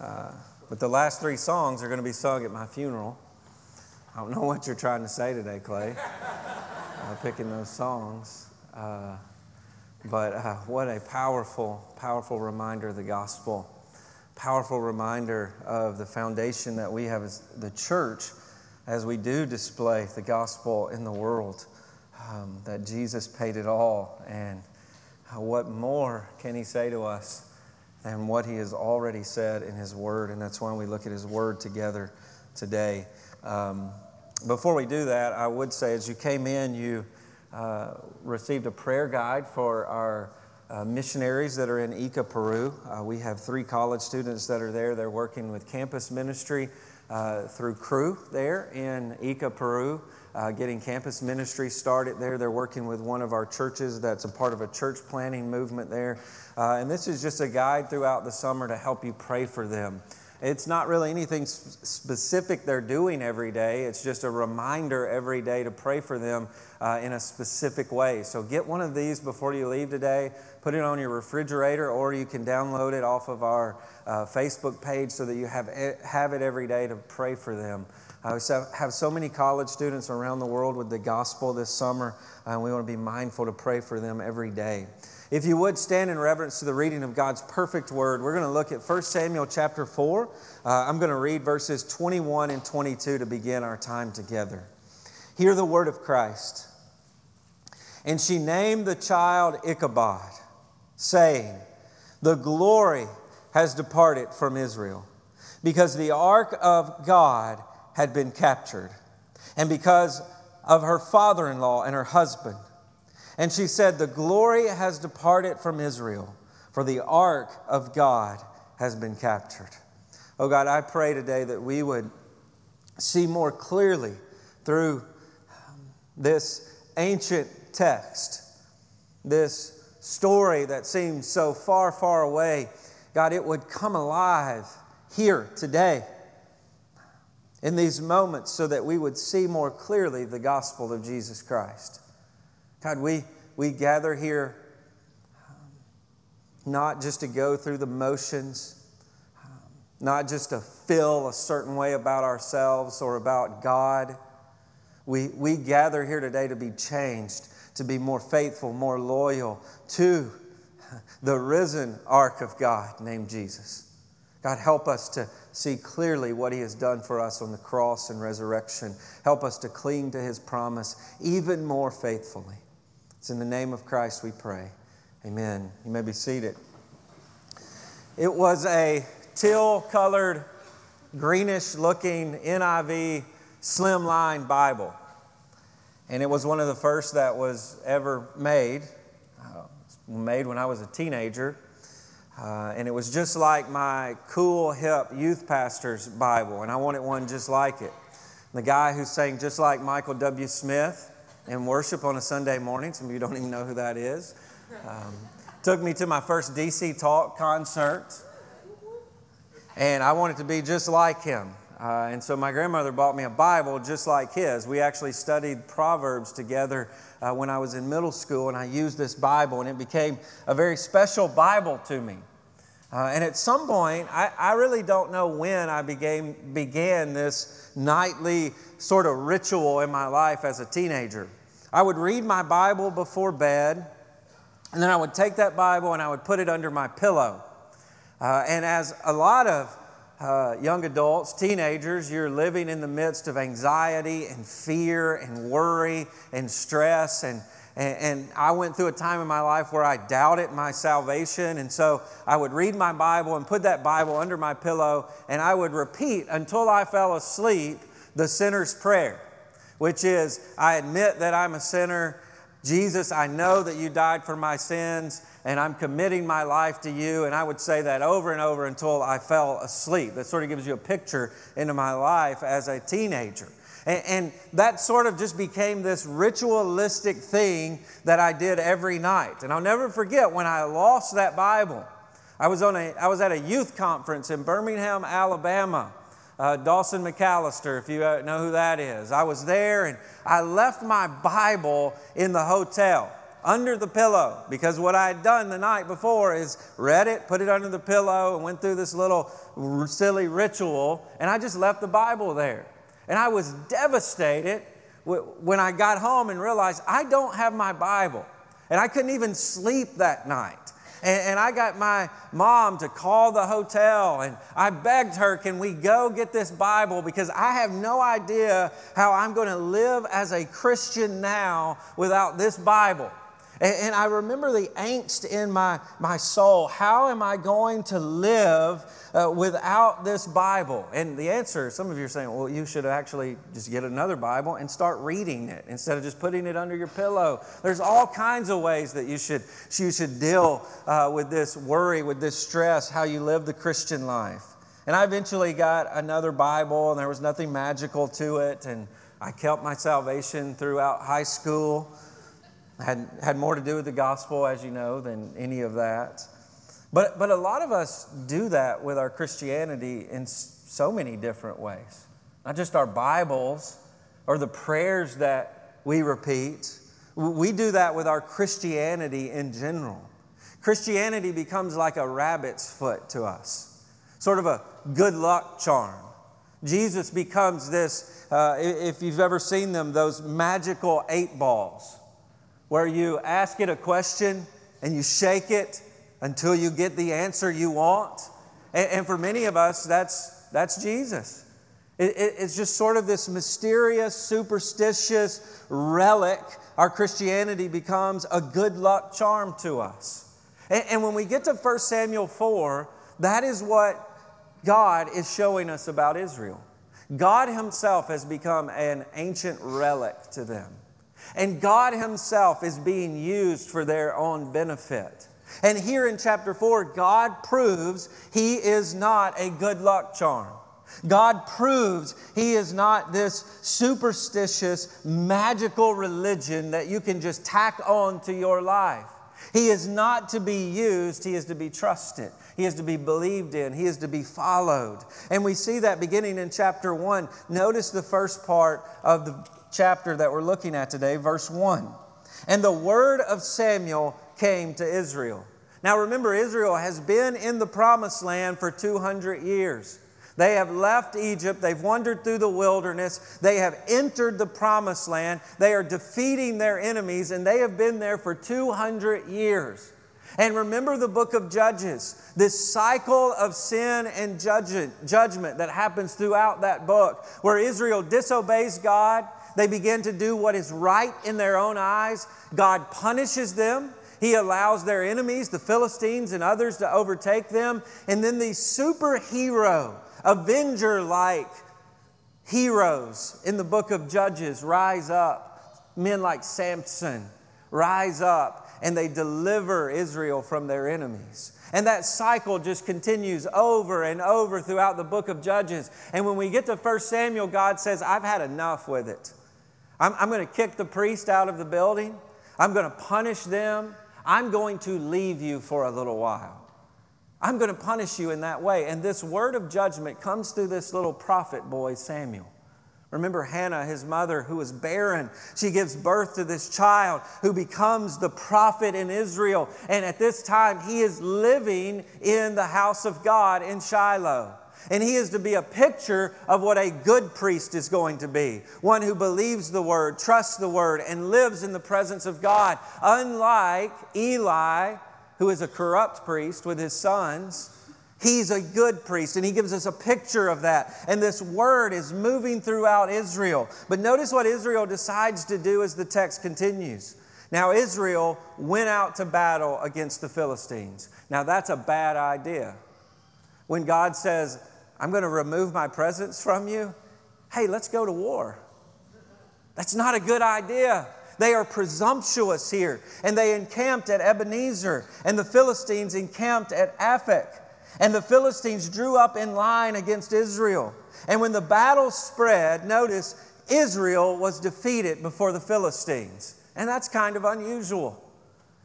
Uh, but the last three songs are going to be sung at my funeral. I don't know what you're trying to say today, Clay, uh, picking those songs. Uh, but uh, what a powerful, powerful reminder of the gospel. Powerful reminder of the foundation that we have as the church as we do display the gospel in the world. Um, that Jesus paid it all. And uh, what more can he say to us than what he has already said in his word? And that's why we look at his word together today. Um, before we do that, I would say as you came in, you uh, received a prayer guide for our uh, missionaries that are in Ica, Peru. Uh, we have three college students that are there. They're working with campus ministry uh, through Cru there in Ica, Peru. Uh, getting campus ministry started there. They're working with one of our churches that's a part of a church planning movement there. Uh, and this is just a guide throughout the summer to help you pray for them. It's not really anything specific they're doing every day. It's just a reminder every day to pray for them uh, in a specific way. So get one of these before you leave today. Put it on your refrigerator, or you can download it off of our uh, Facebook page so that you have, have it every day to pray for them. Uh, we have so many college students around the world with the gospel this summer, and we want to be mindful to pray for them every day. If you would stand in reverence to the reading of God's perfect word, we're going to look at 1 Samuel chapter 4. Uh, I'm going to read verses 21 and 22 to begin our time together. Hear the word of Christ. And she named the child Ichabod, saying, The glory has departed from Israel, because the ark of God had been captured, and because of her father in law and her husband and she said, The glory has departed from Israel, for the ark of God has been captured. Oh God, I pray today that we would see more clearly through this ancient text, this story that seems so far, far away. God, it would come alive here today in these moments so that we would see more clearly the gospel of Jesus Christ. God, we, we gather here um, not just to go through the motions, um, not just to feel a certain way about ourselves or about God. We, we gather here today to be changed, to be more faithful, more loyal to the risen ark of God named Jesus. God, help us to see clearly what He has done for us on the cross and resurrection. Help us to cling to His promise even more faithfully. It's in the name of Christ we pray. Amen. You may be seated. It was a teal colored, greenish looking NIV slimline Bible. And it was one of the first that was ever made, uh, made when I was a teenager. Uh, and it was just like my cool, hip youth pastor's Bible, and I wanted one just like it. The guy who sang just like Michael W. Smith in worship on a Sunday morning. Some of you don't even know who that is. Um, took me to my first DC Talk concert, and I wanted to be just like him. Uh, and so my grandmother bought me a Bible just like his. We actually studied Proverbs together uh, when I was in middle school, and I used this Bible, and it became a very special Bible to me. Uh, and at some point, I, I, really don't know when I began, this nightly sort of ritual in my life as a teenager. I would read my Bible before bed, and then I would take that Bible and I would put it under my pillow. Uh, and as a lot of uh, young adults, teenagers, you're living in the midst of anxiety and fear and worry and stress. And, and, and I went through a time in my life where I doubted my salvation. And so I would read my Bible and put that Bible under my pillow, and I would repeat until I fell asleep the sinner's prayer, which is I admit that I'm a sinner. Jesus, I know that you died for my sins, and I'm committing my life to you. And I would say that over and over until I fell asleep. That sort of gives you a picture into my life as a teenager. And, and that sort of just became this ritualistic thing that I did every night. And I'll never forget when I lost that Bible. I was, on a, I was at a youth conference in Birmingham, Alabama uh, Dawson McAllister, if you uh, know who that is. I was there and I left my Bible in the hotel under the pillow because what I had done the night before is read it, put it under the pillow, and went through this little silly ritual, and I just left the Bible there. And I was devastated when I got home and realized I don't have my Bible. And I couldn't even sleep that night. And, and, I got my mom to call the hotel and I begged her, Can we go get this Bible? Because I have no idea how I'm going to live as a Christian now without this Bible. And, I remember the angst in my, my soul. How am I going to live uh, without this Bible? And the answer, some of you are saying, well, you should actually just get another Bible and start reading it instead of just putting it under your pillow. There's all kinds of ways that you should, you should deal uh, with this worry, with this stress, how you live the Christian life. And I eventually got another Bible, and there was nothing magical to it. And I kept my salvation throughout high school. Had, had more to do with the gospel, as you know, than any of that. But, but a lot of us do that with our Christianity in so many different ways. Not just our Bibles or the prayers that we repeat. We do that with our Christianity in general. Christianity becomes like a rabbit's foot to us, sort of a good luck charm. Jesus becomes this, uh, if you've ever seen them, those magical eight balls where you ask it a question and you shake it until you get the answer you want. And, and for many of us, that's, that's Jesus. It, it, it's just sort of this mysterious, superstitious relic. Our Christianity becomes a good luck charm to us. And, and when we get to 1 Samuel 4, that is what God is showing us about Israel. God Himself has become an ancient relic to them. And God Himself is being used for their own benefit. And here in chapter 4, God proves He is not a good luck charm. God proves He is not this superstitious, magical religion that you can just tack on to your life. He is not to be used, He is to be trusted. He is to be believed in. He is to be followed. And we see that beginning in chapter 1. Notice the first part of the chapter that we're looking at today, verse 1. And the word of Samuel came to Israel. Now remember, Israel has been in the promised land for 200 years. They have left Egypt. They've wandered through the wilderness. They have entered the promised land. They are defeating their enemies, and they have been there for 200 years. And remember the book of Judges, this cycle of sin and judgment that happens throughout that book, where Israel disobeys God, they begin to do what is right in their own eyes. God punishes them. He allows their enemies, the Philistines and others, to overtake them. And then these superhero, avenger like heroes in the book of Judges rise up. Men like Samson rise up and they deliver Israel from their enemies. And that cycle just continues over and over throughout the book of Judges. And when we get to 1 Samuel, God says, I've had enough with it. I'm, I'm going to kick the priest out of the building. I'm going to punish them. I'm going to leave you for a little while. I'm going to punish you in that way. And this word of judgment comes through this little prophet boy, Samuel. Remember Hannah, his mother, who was barren. She gives birth to this child who becomes the prophet in Israel. And at this time, he is living in the house of God in Shiloh. And he is to be a picture of what a good priest is going to be one who believes the word, trusts the word, and lives in the presence of God. Unlike Eli, who is a corrupt priest with his sons, he's a good priest, and he gives us a picture of that. And this word is moving throughout Israel. But notice what Israel decides to do as the text continues. Now, Israel went out to battle against the Philistines. Now, that's a bad idea. When God says, I'm going to remove my presence from you. Hey, let's go to war. That's not a good idea. They are presumptuous here. And they encamped at Ebenezer, and the Philistines encamped at Aphek. And the Philistines drew up in line against Israel. And when the battle spread, notice Israel was defeated before the Philistines. And that's kind of unusual.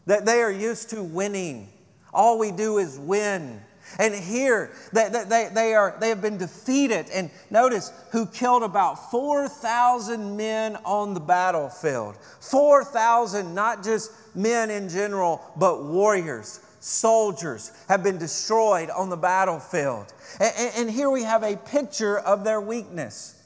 That they are used to winning. All we do is win. And here, they, they, they, are, they have been defeated. And notice who killed about 4,000 men on the battlefield. 4,000, not just men in general, but warriors, soldiers, have been destroyed on the battlefield. And, and here we have a picture of their weakness.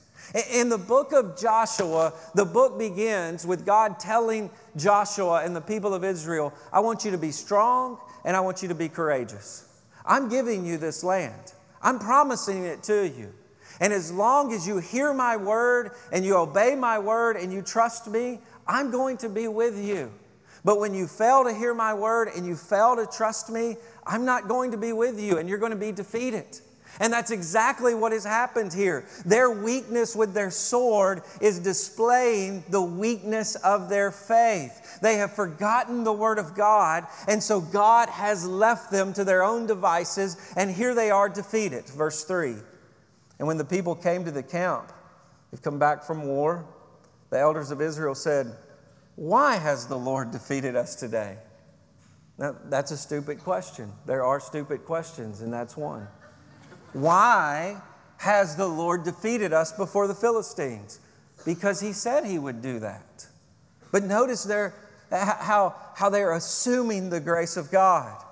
In the book of Joshua, the book begins with God telling Joshua and the people of Israel, I want you to be strong and I want you to be courageous. I'm giving you this land, I'm promising it to you. And as long as you hear my word and you obey my word and you trust me, I'm going to be with you. But when you fail to hear my word and you fail to trust me, I'm not going to be with you and you're going to be defeated. And that's exactly what has happened here. Their weakness with their sword is displaying the weakness of their faith. They have forgotten the Word of God, and so God has left them to their own devices, and here they are defeated. Verse 3 And when the people came to the camp, they've come back from war, the elders of Israel said, Why has the Lord defeated us today? Now, that's a stupid question. There are stupid questions, and that's one. Why has the Lord defeated us before the Philistines? Because he said he would do that. But notice there how, how they're assuming the grace of God.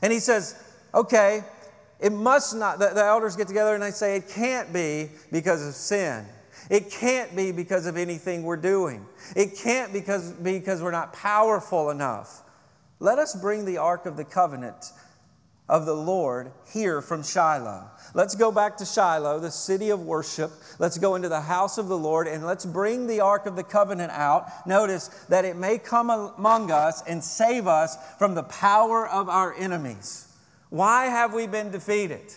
And he says, okay, it must not, the, the elders get together and they say, it can't be because of sin. It can't be because of anything we're doing. It can't because, because we're not powerful enough. Let us bring the Ark of the Covenant of the Lord here from Shiloh. Let's go back to Shiloh, the city of worship. Let's go into the house of the Lord and let's bring the Ark of the Covenant out. Notice that it may come among us and save us from the power of our enemies. Why have we been defeated?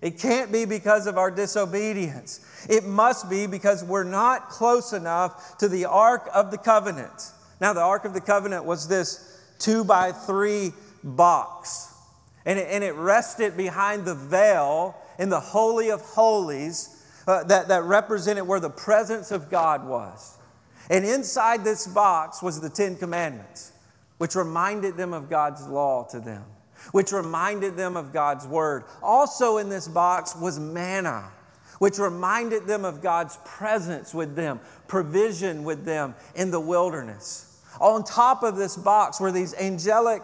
It can't be because of our disobedience. It must be because we're not close enough to the Ark of the Covenant. Now, the Ark of the Covenant was this two by three box and it, and it rested behind the veil in the Holy of Holies uh, that, that represented where the presence of God was. And inside this box was the Ten Commandments, which reminded them of God's law to them, which reminded them of God's word. Also in this box was manna, which reminded them of God's presence with them, provision with them in the wilderness. On top of this box were these angelic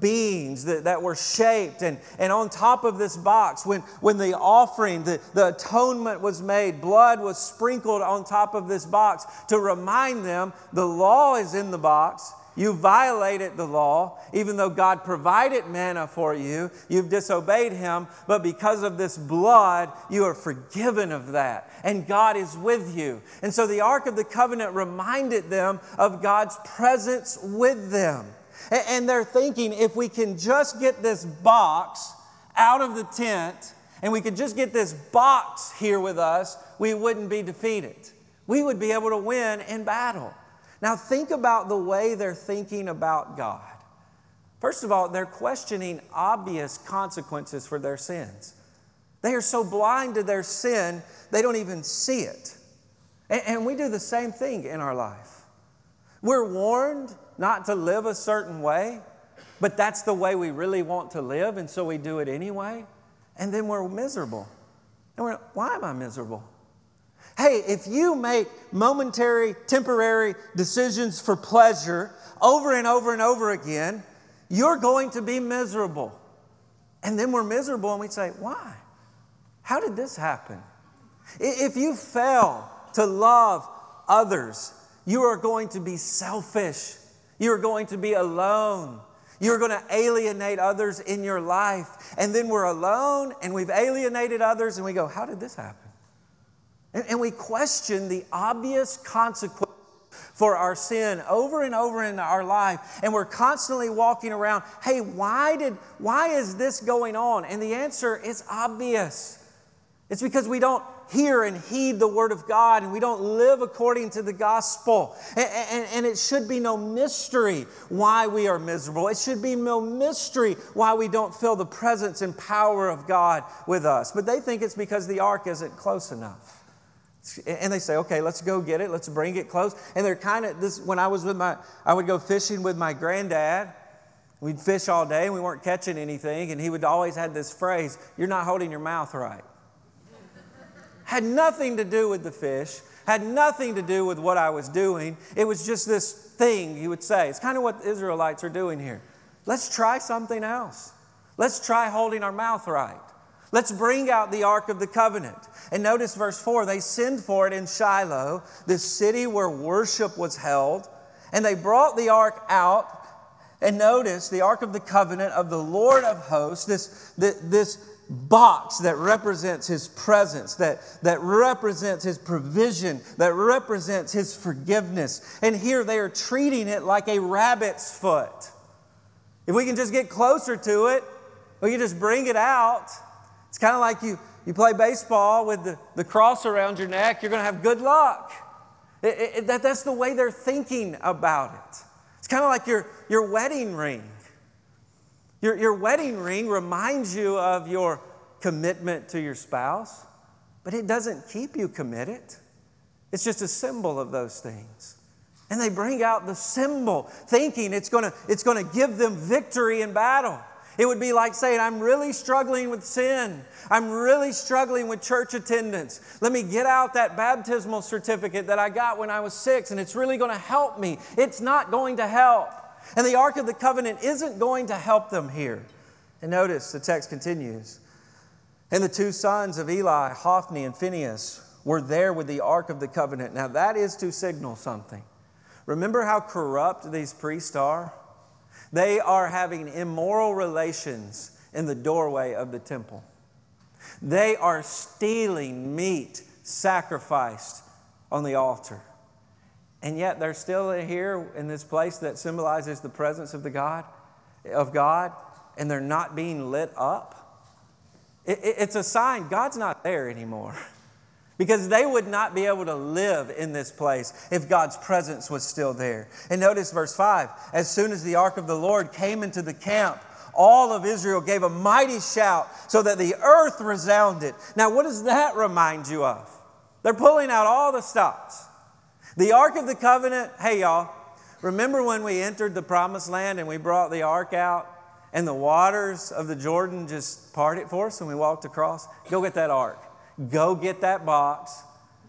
beings that, that were shaped. And, and on top of this box, when, when the offering, the, the atonement was made, blood was sprinkled on top of this box to remind them the law is in the box you violated the law, even though God provided manna for you. You've disobeyed Him, but because of this blood, you are forgiven of that. And God is with you. And so the Ark of the Covenant reminded them of God's presence with them. And they're thinking if we can just get this box out of the tent and we could just get this box here with us, we wouldn't be defeated. We would be able to win in battle. Now, think about the way they're thinking about God. First of all, they're questioning obvious consequences for their sins. They are so blind to their sin, they don't even see it. And, we do the same thing in our life. We're warned not to live a certain way, but that's the way we really want to live, and so we do it anyway. And then we're miserable. And we're, why am I miserable? Hey, if you make momentary, temporary decisions for pleasure over and over and over again, you're going to be miserable. And then we're miserable and we say, Why? How did this happen? If you fail to love others, you are going to be selfish. You are going to be alone. You're going to alienate others in your life. And then we're alone and we've alienated others and we go, How did this happen? And, and we question the obvious consequence for our sin over and over in our life. And we're constantly walking around hey why did why is this going on? And the answer is obvious. It's because we don't hear and heed the word of god and we don't live according to the gospel. And, and, and, it should be no mystery why we are miserable. It should be no mystery why we don't feel the presence and power of god with us. But they think it's because the ark isn't close enough and they say, okay, let's go get it. Let's bring it close. And they're kind of this. When I was with my, I would go fishing with my granddad. We'd fish all day and we weren't catching anything, and he would always had this phrase, You're not holding your mouth right. had nothing to do with the fish, had nothing to do with what I was doing. It was just this thing he would say. It's kind of what the Israelites are doing here. Let's try something else. Let's try holding our mouth right. Let's bring out the Ark of the Covenant. And notice verse 4 they send for it in Shiloh, the city where worship was held, and they brought the Ark out and notice the Ark of the Covenant of the Lord of hosts, this, this box that represents his presence, that, that represents his provision, that represents his forgiveness. And here they are treating it like a rabbit's foot. If we can just get closer to it, we can just bring it out. It's kind of like you, you play baseball with the, the cross around your neck, you're going to have good luck. It, it, that, that's the way they're thinking about it. It's kind of like your, your wedding ring. Your, your wedding ring reminds you of your commitment to your spouse, but it doesn't keep you committed. It's just a symbol of those things. And they bring out the symbol, thinking it's gonna, it's gonna give them victory in battle. It would be like saying, I'm really struggling with sin. I'm really struggling with church attendance. Let me get out that baptismal certificate that I got when I was six, and it's really going to help me. It's not going to help. And the Ark of the Covenant isn't going to help them here. And notice the text continues. And the two sons of Eli, Hophni and Phinehas, were there with the Ark of the Covenant. Now, that is to signal something. Remember how corrupt these priests are? They are having immoral relations in the doorway of the temple. They are stealing meat sacrificed on the altar. And yet they're still here in this place that symbolizes the presence of the God of God and they're not being lit up. It, it, it's a sign God's not there anymore. because they would not be able to live in this place if God's presence was still there. And notice verse 5 as soon as the ark of the Lord came into the camp, all of Israel gave a mighty shout so that the earth resounded. Now, what does that remind you of? They're pulling out all the stops. The Ark of the Covenant, hey, y'all, remember when we entered the promised land and we brought the ark out and the waters of the Jordan just parted for us and we walked across? Go get that ark. Go get that box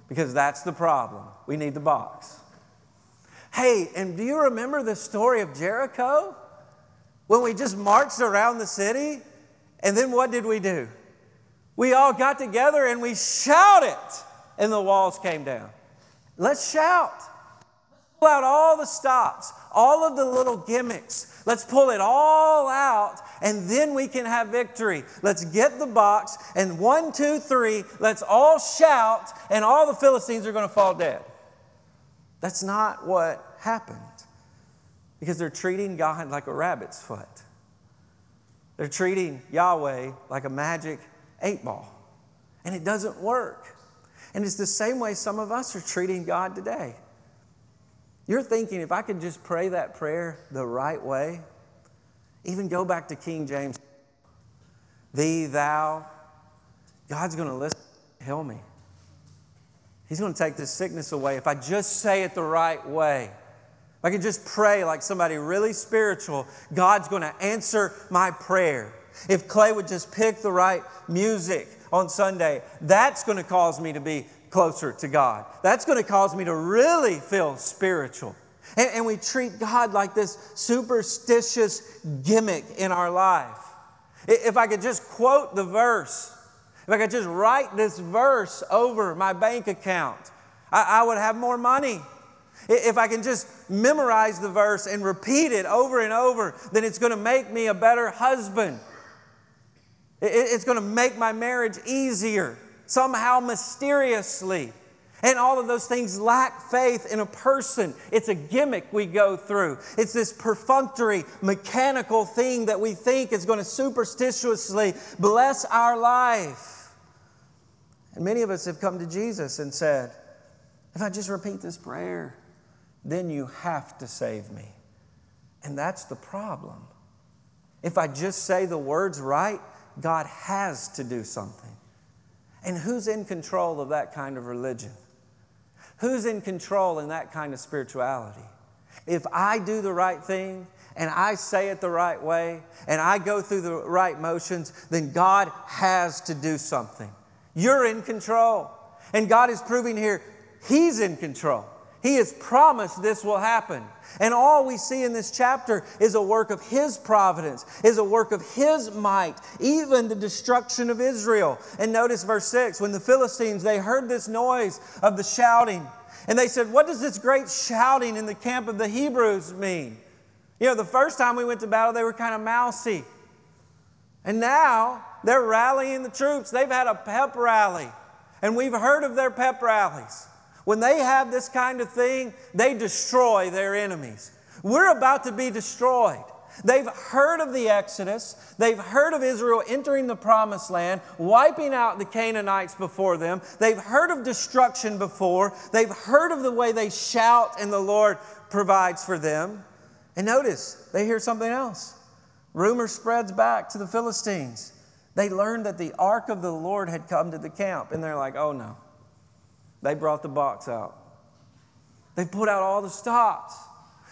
because that's the problem. We need the box. Hey, and do you remember the story of Jericho? When we just marched around the city, and then what did we do? We all got together and we shouted, and the walls came down. Let's shout. Pull out all the stops, all of the little gimmicks. Let's pull it all out and then we can have victory. Let's get the box, and one, two, three, let's all shout, and all the Philistines are going to fall dead. That's not what happened because they're treating God like a rabbit's foot. They're treating Yahweh like a magic eight ball, and it doesn't work. And it's the same way some of us are treating God today. You're thinking, if I could just pray that prayer the right way, even go back to King James. Thee, thou. God's going to listen, heal me. He's going to take this sickness away if I just say it the right way. If I can just pray like somebody really spiritual, God's going to answer my prayer. If Clay would just pick the right music on Sunday, that's going to cause me to be closer to God. That's going to cause me to really feel spiritual. And, and we treat God like this superstitious gimmick in our life. If I could just quote the verse, if I could just write this verse over my bank account, I, I would have more money. If I can just memorize the verse and repeat it over and over, then it's going to make me a better husband. It's going to make my marriage easier, somehow mysteriously. And all of those things lack faith in a person. It's a gimmick we go through. It's this perfunctory, mechanical thing that we think is going to superstitiously bless our life. And many of us have come to Jesus and said, If I just repeat this prayer, then you have to save me. And that's the problem. If I just say the words right, God has to do something. And who's in control of that kind of religion? Who's in control in that kind of spirituality? If I do the right thing and I say it the right way and I go through the right motions, then God has to do something. You're in control. And God is proving here He's in control. He has promised this will happen. And all we see in this chapter is a work of His providence, is a work of His might, even the destruction of Israel. And notice verse 6 when the Philistines, they heard this noise of the shouting, and they said, What does this great shouting in the camp of the Hebrews mean? You know, the first time we went to battle, they were kind of mousy. And now they're rallying the troops. They've had a pep rally, and we've heard of their pep rallies. When they have this kind of thing, they destroy their enemies. We're about to be destroyed. They've heard of the Exodus. They've heard of Israel entering the promised land, wiping out the Canaanites before them. They've heard of destruction before. They've heard of the way they shout and the Lord provides for them. And notice, they hear something else. Rumor spreads back to the Philistines. They learn that the ark of the Lord had come to the camp, and they're like, oh no. They brought the box out. They put out all the stops.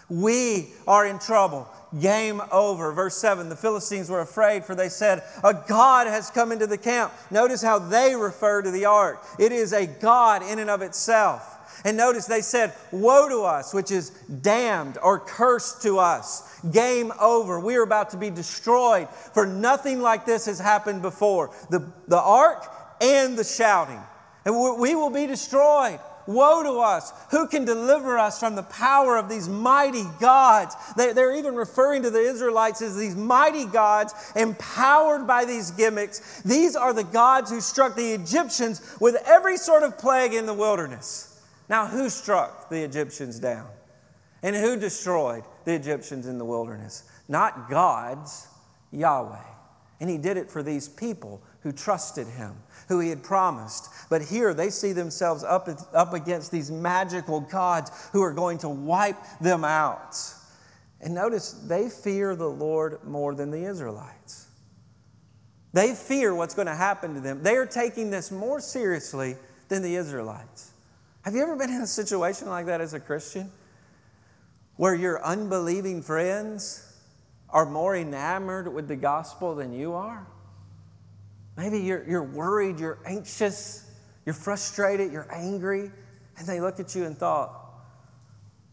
We are in trouble. Game over. Verse 7 The Philistines were afraid, for they said, A God has come into the camp. Notice how they refer to the ark. It is a God in and of itself. And notice they said, Woe to us, which is damned or cursed to us. Game over. We are about to be destroyed, for nothing like this has happened before. The, the ark and the shouting and we will be destroyed. Woe to us! Who can deliver us from the power of these mighty gods? They're even referring to the Israelites as these mighty gods empowered by these gimmicks. These are the gods who struck the Egyptians with every sort of plague in the wilderness. Now, who struck the Egyptians down? And who destroyed the Egyptians in the wilderness? Not gods, Yahweh. And he did it for these people who trusted him who he had promised. But here they see themselves up, up against these magical gods who are going to wipe them out. And notice, they fear the Lord more than the Israelites. They fear what's going to happen to them. They are taking this more seriously than the Israelites. Have you ever been in a situation like that as a Christian? Where your unbelieving friends are more enamored with the gospel than you are? Maybe you're, you're worried, you're anxious, you're frustrated, you're angry, and they look at you and thought,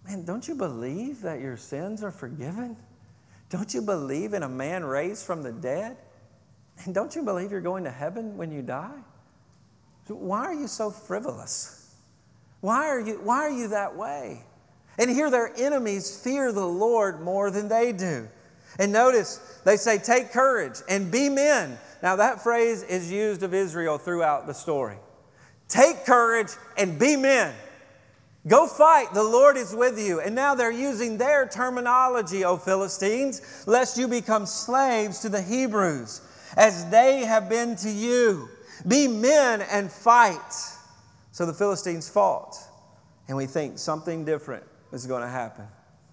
Man, don't you believe that your sins are forgiven? Don't you believe in a man raised from the dead? And don't you believe you're going to heaven when you die? So why are you so frivolous? Why are you, why are you that way? And here their enemies fear the Lord more than they do. And notice, they say, Take courage and be men. Now, that phrase is used of Israel throughout the story. Take courage and be men. Go fight, the Lord is with you. And now they're using their terminology, O Philistines, lest you become slaves to the Hebrews, as they have been to you. Be men and fight. So the Philistines fought, and we think something different is going to happen.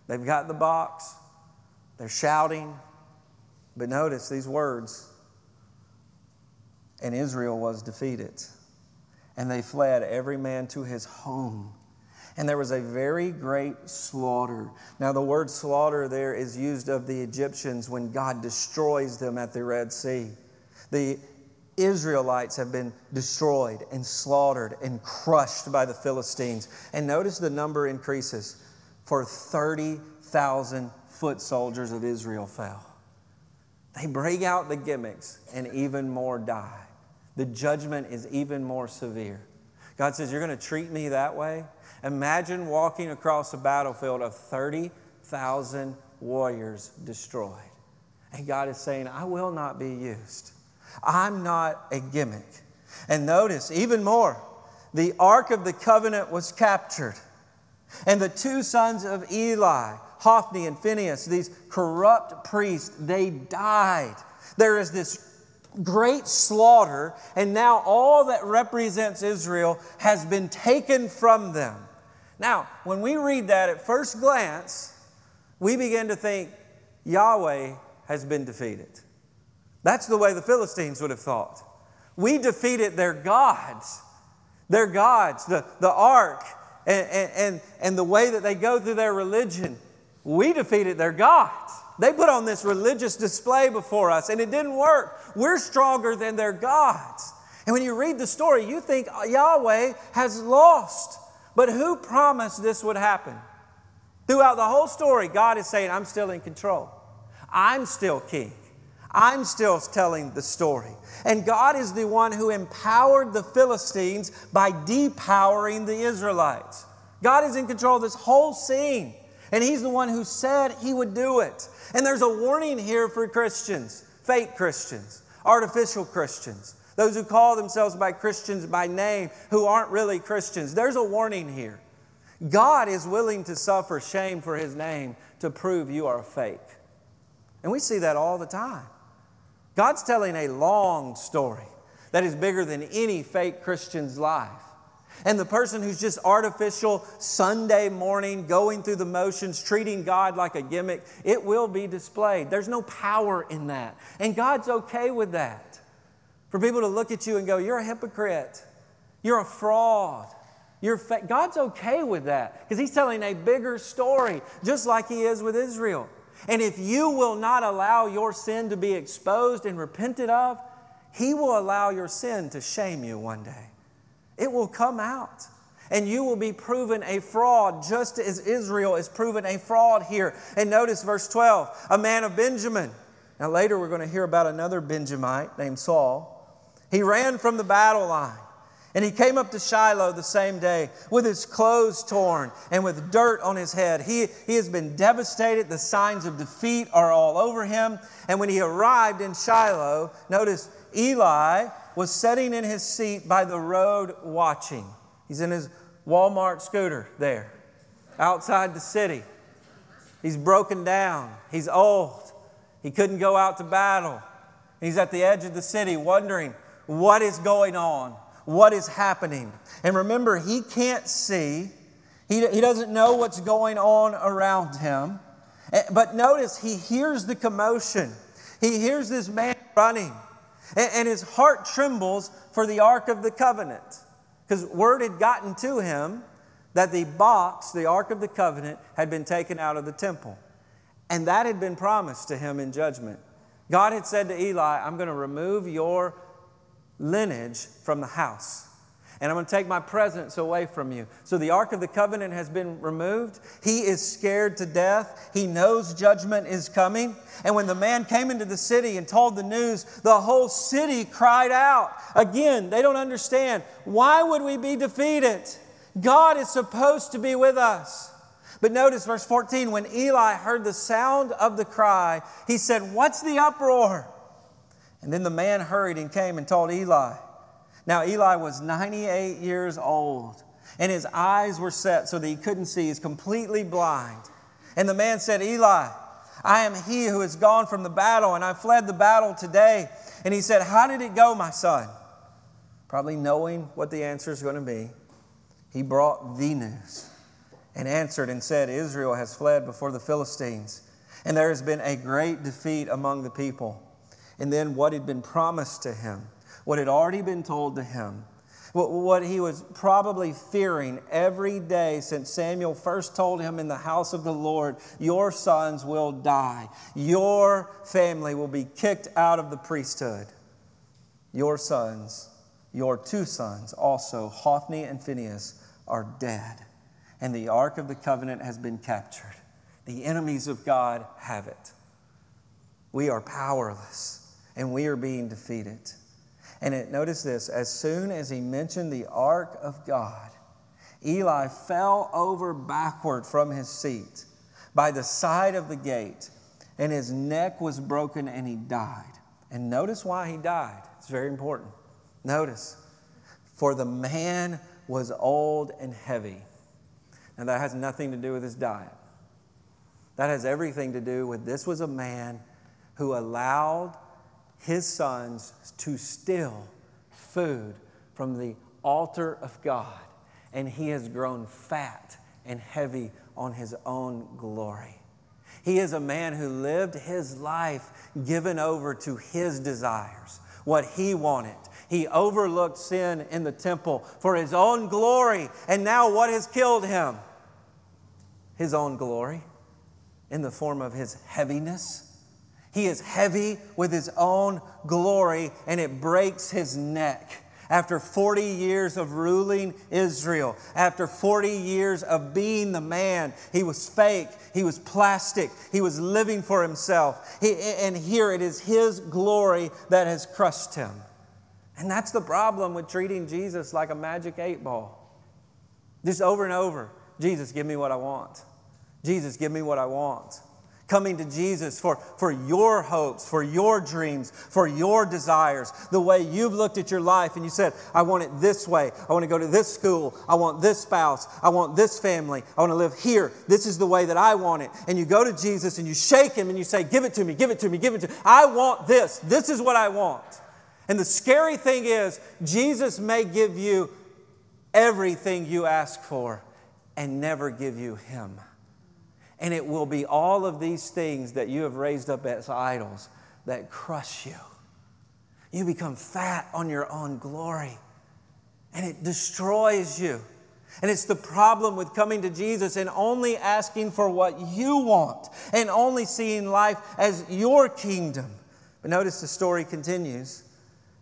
They've got the box, they're shouting, but notice these words and Israel was defeated. And they fled, every man to his home. And there was a very great slaughter. Now, the word slaughter there is used of the Egyptians when God destroys them at the Red Sea. The Israelites have been destroyed and slaughtered and crushed by the Philistines. And notice the number increases. For 30,000 foot soldiers of Israel fell. They break out the gimmicks, and even more die the judgment is even more severe. God says, You're going to treat me that way? Imagine walking across a battlefield of 30,000 warriors destroyed. And God is saying, I will not be used. I'm not a gimmick. And notice, even more, the Ark of the Covenant was captured. And the two sons of Eli, Hophni and Phinehas, these corrupt priests, they died. There is this great slaughter, and now all that represents Israel has been taken from them. Now, when we read that at first glance, we begin to think Yahweh has been defeated. That's the way the Philistines would have thought. We defeated their gods, their gods, the, the ark, and, and, and the way that they go through their religion. We defeated their gods. They put on this religious display before us, and it didn't work. We're stronger than their gods. And when you read the story, you think Yahweh has lost. But who promised this would happen? Throughout the whole story, God is saying, I'm still in control. I'm still king. I'm still telling the story. And God is the one who empowered the Philistines by depowering the Israelites. God is in control of this whole scene. And He's the one who said He would do it. And there's a warning here for Christians, fake Christians, artificial Christians, those who call themselves by Christians by name who aren't really Christians. There's a warning here. God is willing to suffer shame for His name to prove you are fake. And we see that all the time. God's telling a long story that is bigger than any fake Christian's life. And the person who's just artificial Sunday morning going through the motions, treating God like a gimmick, it will be displayed. There's no power in that. And God's okay with that. For people to look at you and go, You're a hypocrite, you're a fraud. You're fa-. God's okay with that because He's telling a bigger story, just like He is with Israel. And if you will not allow your sin to be exposed and repented of, He will allow your sin to shame you one day. It will come out. And you will be proven a fraud, just as Israel is proven a fraud here. And notice verse 12 a man of Benjamin. Now, later we're going to hear about another Benjamite named Saul. He ran from the battle line and he came up to Shiloh the same day with his clothes torn and with dirt on his head. He, he has been devastated. The signs of defeat are all over him. And when he arrived in Shiloh, notice Eli was sitting in his seat by the road watching. He's in his Walmart scooter there outside the city. He's broken down. He's old. He couldn't go out to battle. He's at the edge of the city wondering what is going on what is happening. And remember, he can't see, he, he doesn't know what's going on around him. Eh, but notice, he hears the commotion. He hears this man running, and, his heart trembles for the Ark of the Covenant. Because word had gotten to him that the box, the Ark of the Covenant, had been taken out of the temple. And that had been promised to him in judgment. God had said to Eli, I'm going to remove your lineage from the house. And I'm going to take my presence away from you. So the Ark of the Covenant has been removed. He is scared to death. He knows judgment is coming. And when the man came into the city and told the news, the whole city cried out. Again, they don't understand. Why would we be defeated? God is supposed to be with us. But notice verse 14 when Eli heard the sound of the cry, he said, What's the uproar? And then the man hurried and came and told Eli. Now, Eli was 98 years old, and his eyes were set so that he couldn't see. He's completely blind. And the man said, Eli, I am he who has gone from the battle, and I fled the battle today. And he said, How did it go, my son? Probably knowing what the answer is going to be, he brought the news and answered and said, Israel has fled before the Philistines, and there has been a great defeat among the people and then what had been promised to him, what had already been told to him, what he was probably fearing every day since Samuel first told him in the house of the Lord, Your sons will die. Your family will be kicked out of the priesthood. Your sons, your two sons, also, Hophni and Phinehas, are dead. And the Ark of the Covenant has been captured. The enemies of God have it. We are powerless and we are being defeated. And it, notice this as soon as he mentioned the ark of God, Eli fell over backward from his seat by the side of the gate, and his neck was broken and he died. And notice why he died. It's very important. Notice, for the man was old and heavy. Now, that has nothing to do with his diet. That has everything to do with this was a man who allowed his sons to steal food from the altar of God, and he has grown fat and heavy on his own glory. He is a man who lived his life given over to his desires, what he wanted. He overlooked sin in the temple for his own glory, and now what has killed him? His own glory. in the form of his heaviness. He is heavy with his own glory, and it breaks his neck. After 40 years of ruling Israel, after 40 years of being the man, he was fake, he was plastic, he was living for himself. He, and here it is his glory that has crushed him. And that's the problem with treating Jesus like a magic eight ball. Just over and over Jesus, give me what I want. Jesus, give me what I want. Coming to Jesus for, for your hopes, for your dreams, for your desires. The way you've looked at your life and you said, I want it this way. I want to go to this school. I want this spouse. I want this family. I want to live here. This is the way that I want it. And you go to Jesus and you shake him and you say, Give it to me, give it to me, give it to me. I want this. This is what I want. And the scary thing is, Jesus may give you everything you ask for and never give you Him. And it will be all of these things that you have raised up as idols that crush you. You become fat on your own glory, and it destroys you. And it's the problem with coming to Jesus and only asking for what you want and only seeing life as your kingdom. But notice the story continues.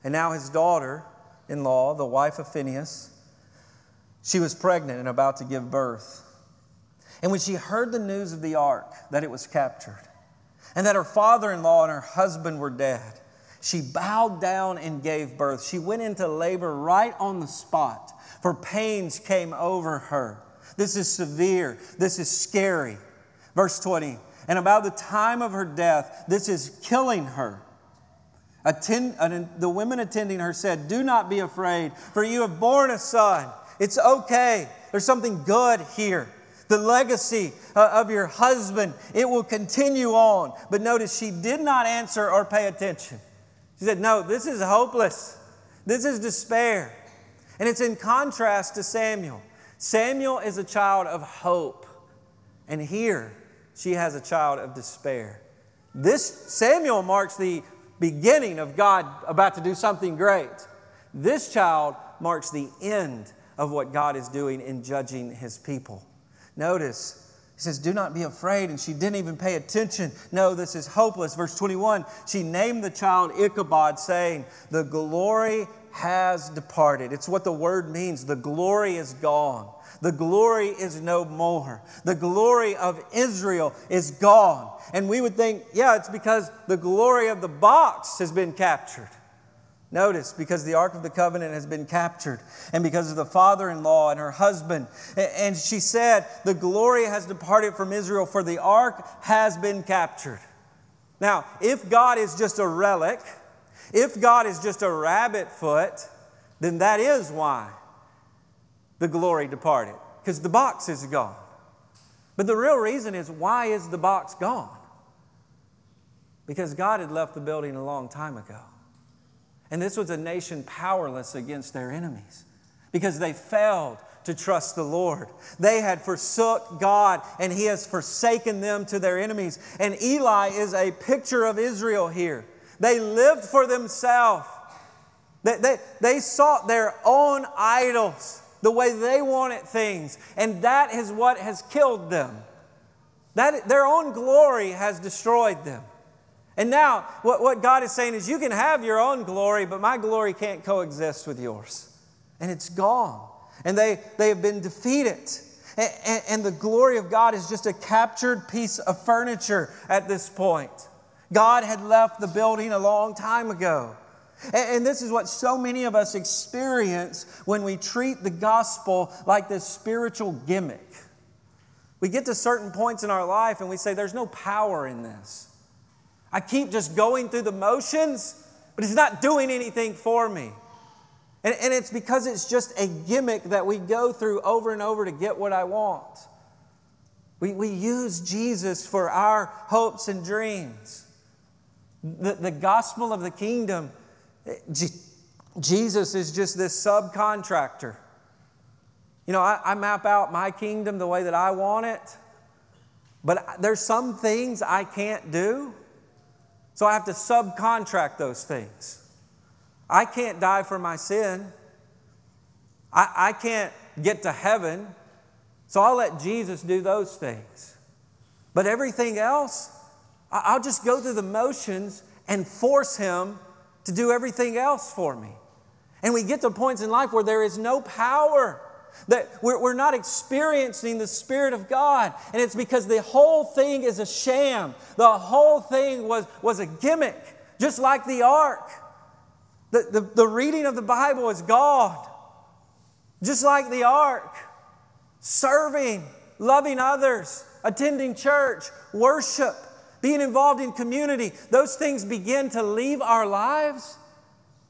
And now his daughter in law, the wife of Phineas, she was pregnant and about to give birth. And when she heard the news of the ark, that it was captured, and that her father in law and her husband were dead, she bowed down and gave birth. She went into labor right on the spot, for pains came over her. This is severe. This is scary. Verse 20. And about the time of her death, this is killing her. Attend, the women attending her said, Do not be afraid, for you have borne a son. It's okay. There's something good here. The legacy uh, of your husband, it will continue on. But notice she did not answer or pay attention. She said, No, this is hopeless. This is despair. And it's in contrast to Samuel. Samuel is a child of hope. And here she has a child of despair. This Samuel marks the beginning of God about to do something great. This child marks the end of what God is doing in judging his people. Notice, he says, Do not be afraid. And she didn't even pay attention. No, this is hopeless. Verse 21 she named the child Ichabod, saying, The glory has departed. It's what the word means. The glory is gone. The glory is no more. The glory of Israel is gone. And we would think, yeah, it's because the glory of the box has been captured. Notice, because the Ark of the Covenant has been captured, and because of the father in law and her husband. And she said, The glory has departed from Israel, for the Ark has been captured. Now, if God is just a relic, if God is just a rabbit foot, then that is why the glory departed, because the box is gone. But the real reason is why is the box gone? Because God had left the building a long time ago. And this was a nation powerless against their enemies because they failed to trust the Lord. They had forsook God and He has forsaken them to their enemies. And Eli is a picture of Israel here. They lived for themselves, they, they, they sought their own idols the way they wanted things. And that is what has killed them. That, their own glory has destroyed them. And now, what, what God is saying is, you can have your own glory, but my glory can't coexist with yours. And it's gone. And they, they have been defeated. And, and, and the glory of God is just a captured piece of furniture at this point. God had left the building a long time ago. And this is what so many of us experience when we treat the gospel like this spiritual gimmick. We get to certain points in our life and we say, There's no power in this. I keep just going through the motions, but it's not doing anything for me. And, and it's because it's just a gimmick that we go through over and over to get what I want. We, we use Jesus for our hopes and dreams. The, the gospel of the kingdom eh, Jesus is just this subcontractor. You know, I, I, map out my kingdom the way that I want it, but there's some things I can't do, so I have to subcontract those things. I can't die for my sin. I, I can't get to heaven, so I'll let Jesus do those things. But everything else, I'll just go through the motions and force Him to do everything else for me. And we get to points in life where there is no power, that we're, we're not experiencing the Spirit of God. And it's because the whole thing is a sham. The whole thing was, was a gimmick, just like the ark. The, the, the reading of the Bible is God, just like the ark. Serving, loving others, attending church, worship, being involved in community, those things begin to leave our lives.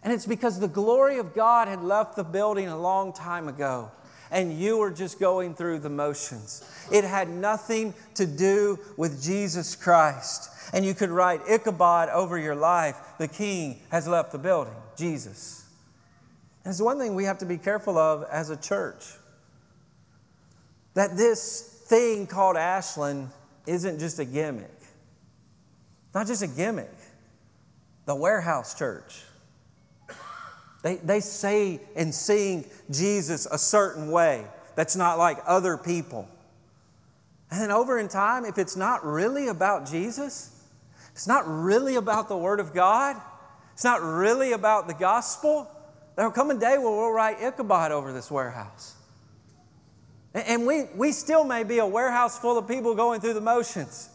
And it's because the glory of God had left the building a long time ago and you were just going through the motions. It had nothing to do with Jesus Christ. And you could write Ichabod over your life. The king has left the building, Jesus. And it's one thing we have to be careful of as a church that this thing called Ashland isn't just a gimmick. Not just a gimmick. The warehouse church. They, they say and sing Jesus a certain way that's not like other people. And then over in time, if it's not really about Jesus, it's not really about the Word of God, it's not really about the gospel, there'll come a day where we'll write Ichabod over this warehouse. And we, we still may be a warehouse full of people going through the motions,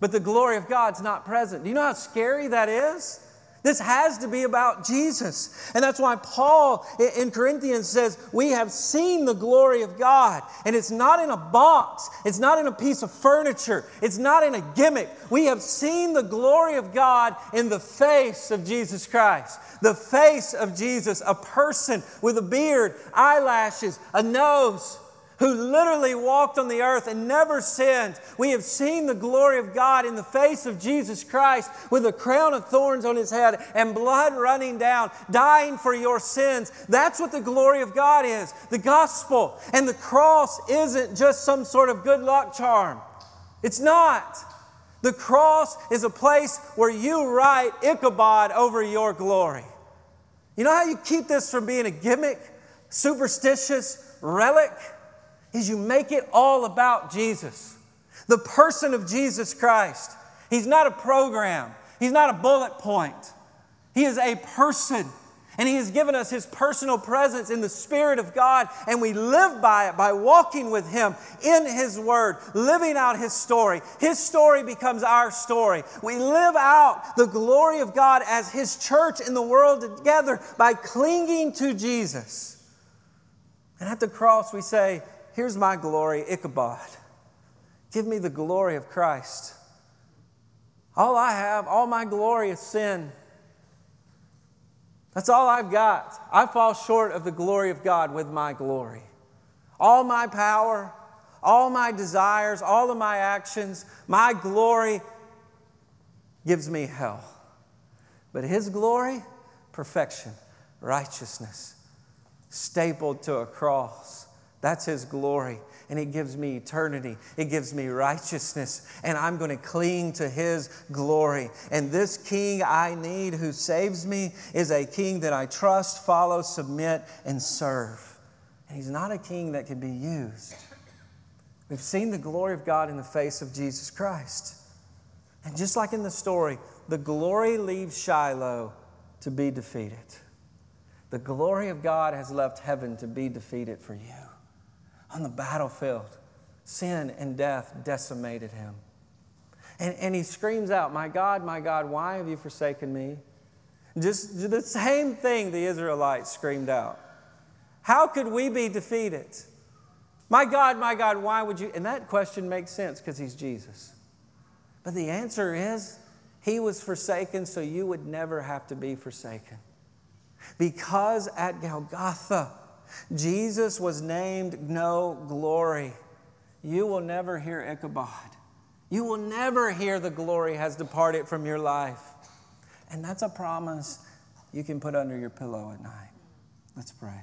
but the glory of God's not present. Do you know how scary that is? This has to be about Jesus. And that's why Paul in Corinthians says, We have seen the glory of God. And it's not in a box, it's not in a piece of furniture, it's not in a gimmick. We have seen the glory of God in the face of Jesus Christ. The face of Jesus, a person with a beard, eyelashes, a nose who literally walked on the earth and never sinned. We have seen the glory of God in the face of Jesus Christ with a crown of thorns on his head and blood running down, dying for your sins. That's what the glory of God is the gospel. And the cross isn't just some sort of good luck charm, it's not. The cross is a place where you write Ichabod over your glory. You know how you keep this from being a gimmick, superstitious relic? Is you make it all about Jesus, the person of Jesus Christ. He's not a program, He's not a bullet point. He is a person. And He has given us His personal presence in the Spirit of God, and we live by it by walking with Him in His Word, living out His story. His story becomes our story. We live out the glory of God as His church in the world together by clinging to Jesus. And at the cross, we say, Here's my glory, Ichabod. Give me the glory of Christ. All I have, all my glory is sin. That's all I've got. I fall short of the glory of God with my glory. All my power, all my desires, all of my actions, my glory gives me hell. But His glory, perfection, righteousness, stapled to a cross that's His glory. And it gives me eternity. It gives me righteousness. And I'm going to cling to His glory. And this King I need who saves me is a King that I trust, follow, submit, and serve. And He's not a King that can be used. We've seen the glory of God in the face of Jesus Christ. And just like in the story, the glory leaves Shiloh to be defeated. The glory of God has left heaven to be defeated for you on the battlefield. Sin and death decimated him. And, and he screams out, My God, my God, why have you forsaken me? Just the same thing the Israelites screamed out. How could we be defeated? My God, my God, why would you? And that question makes sense because he's Jesus. But the answer is, he was forsaken so you would never have to be forsaken. Because at Golgotha, Jesus was named no glory. You will never hear Ichabod. You will never hear the glory has departed from your life. And that's a promise you can put under your pillow at night. Let's pray.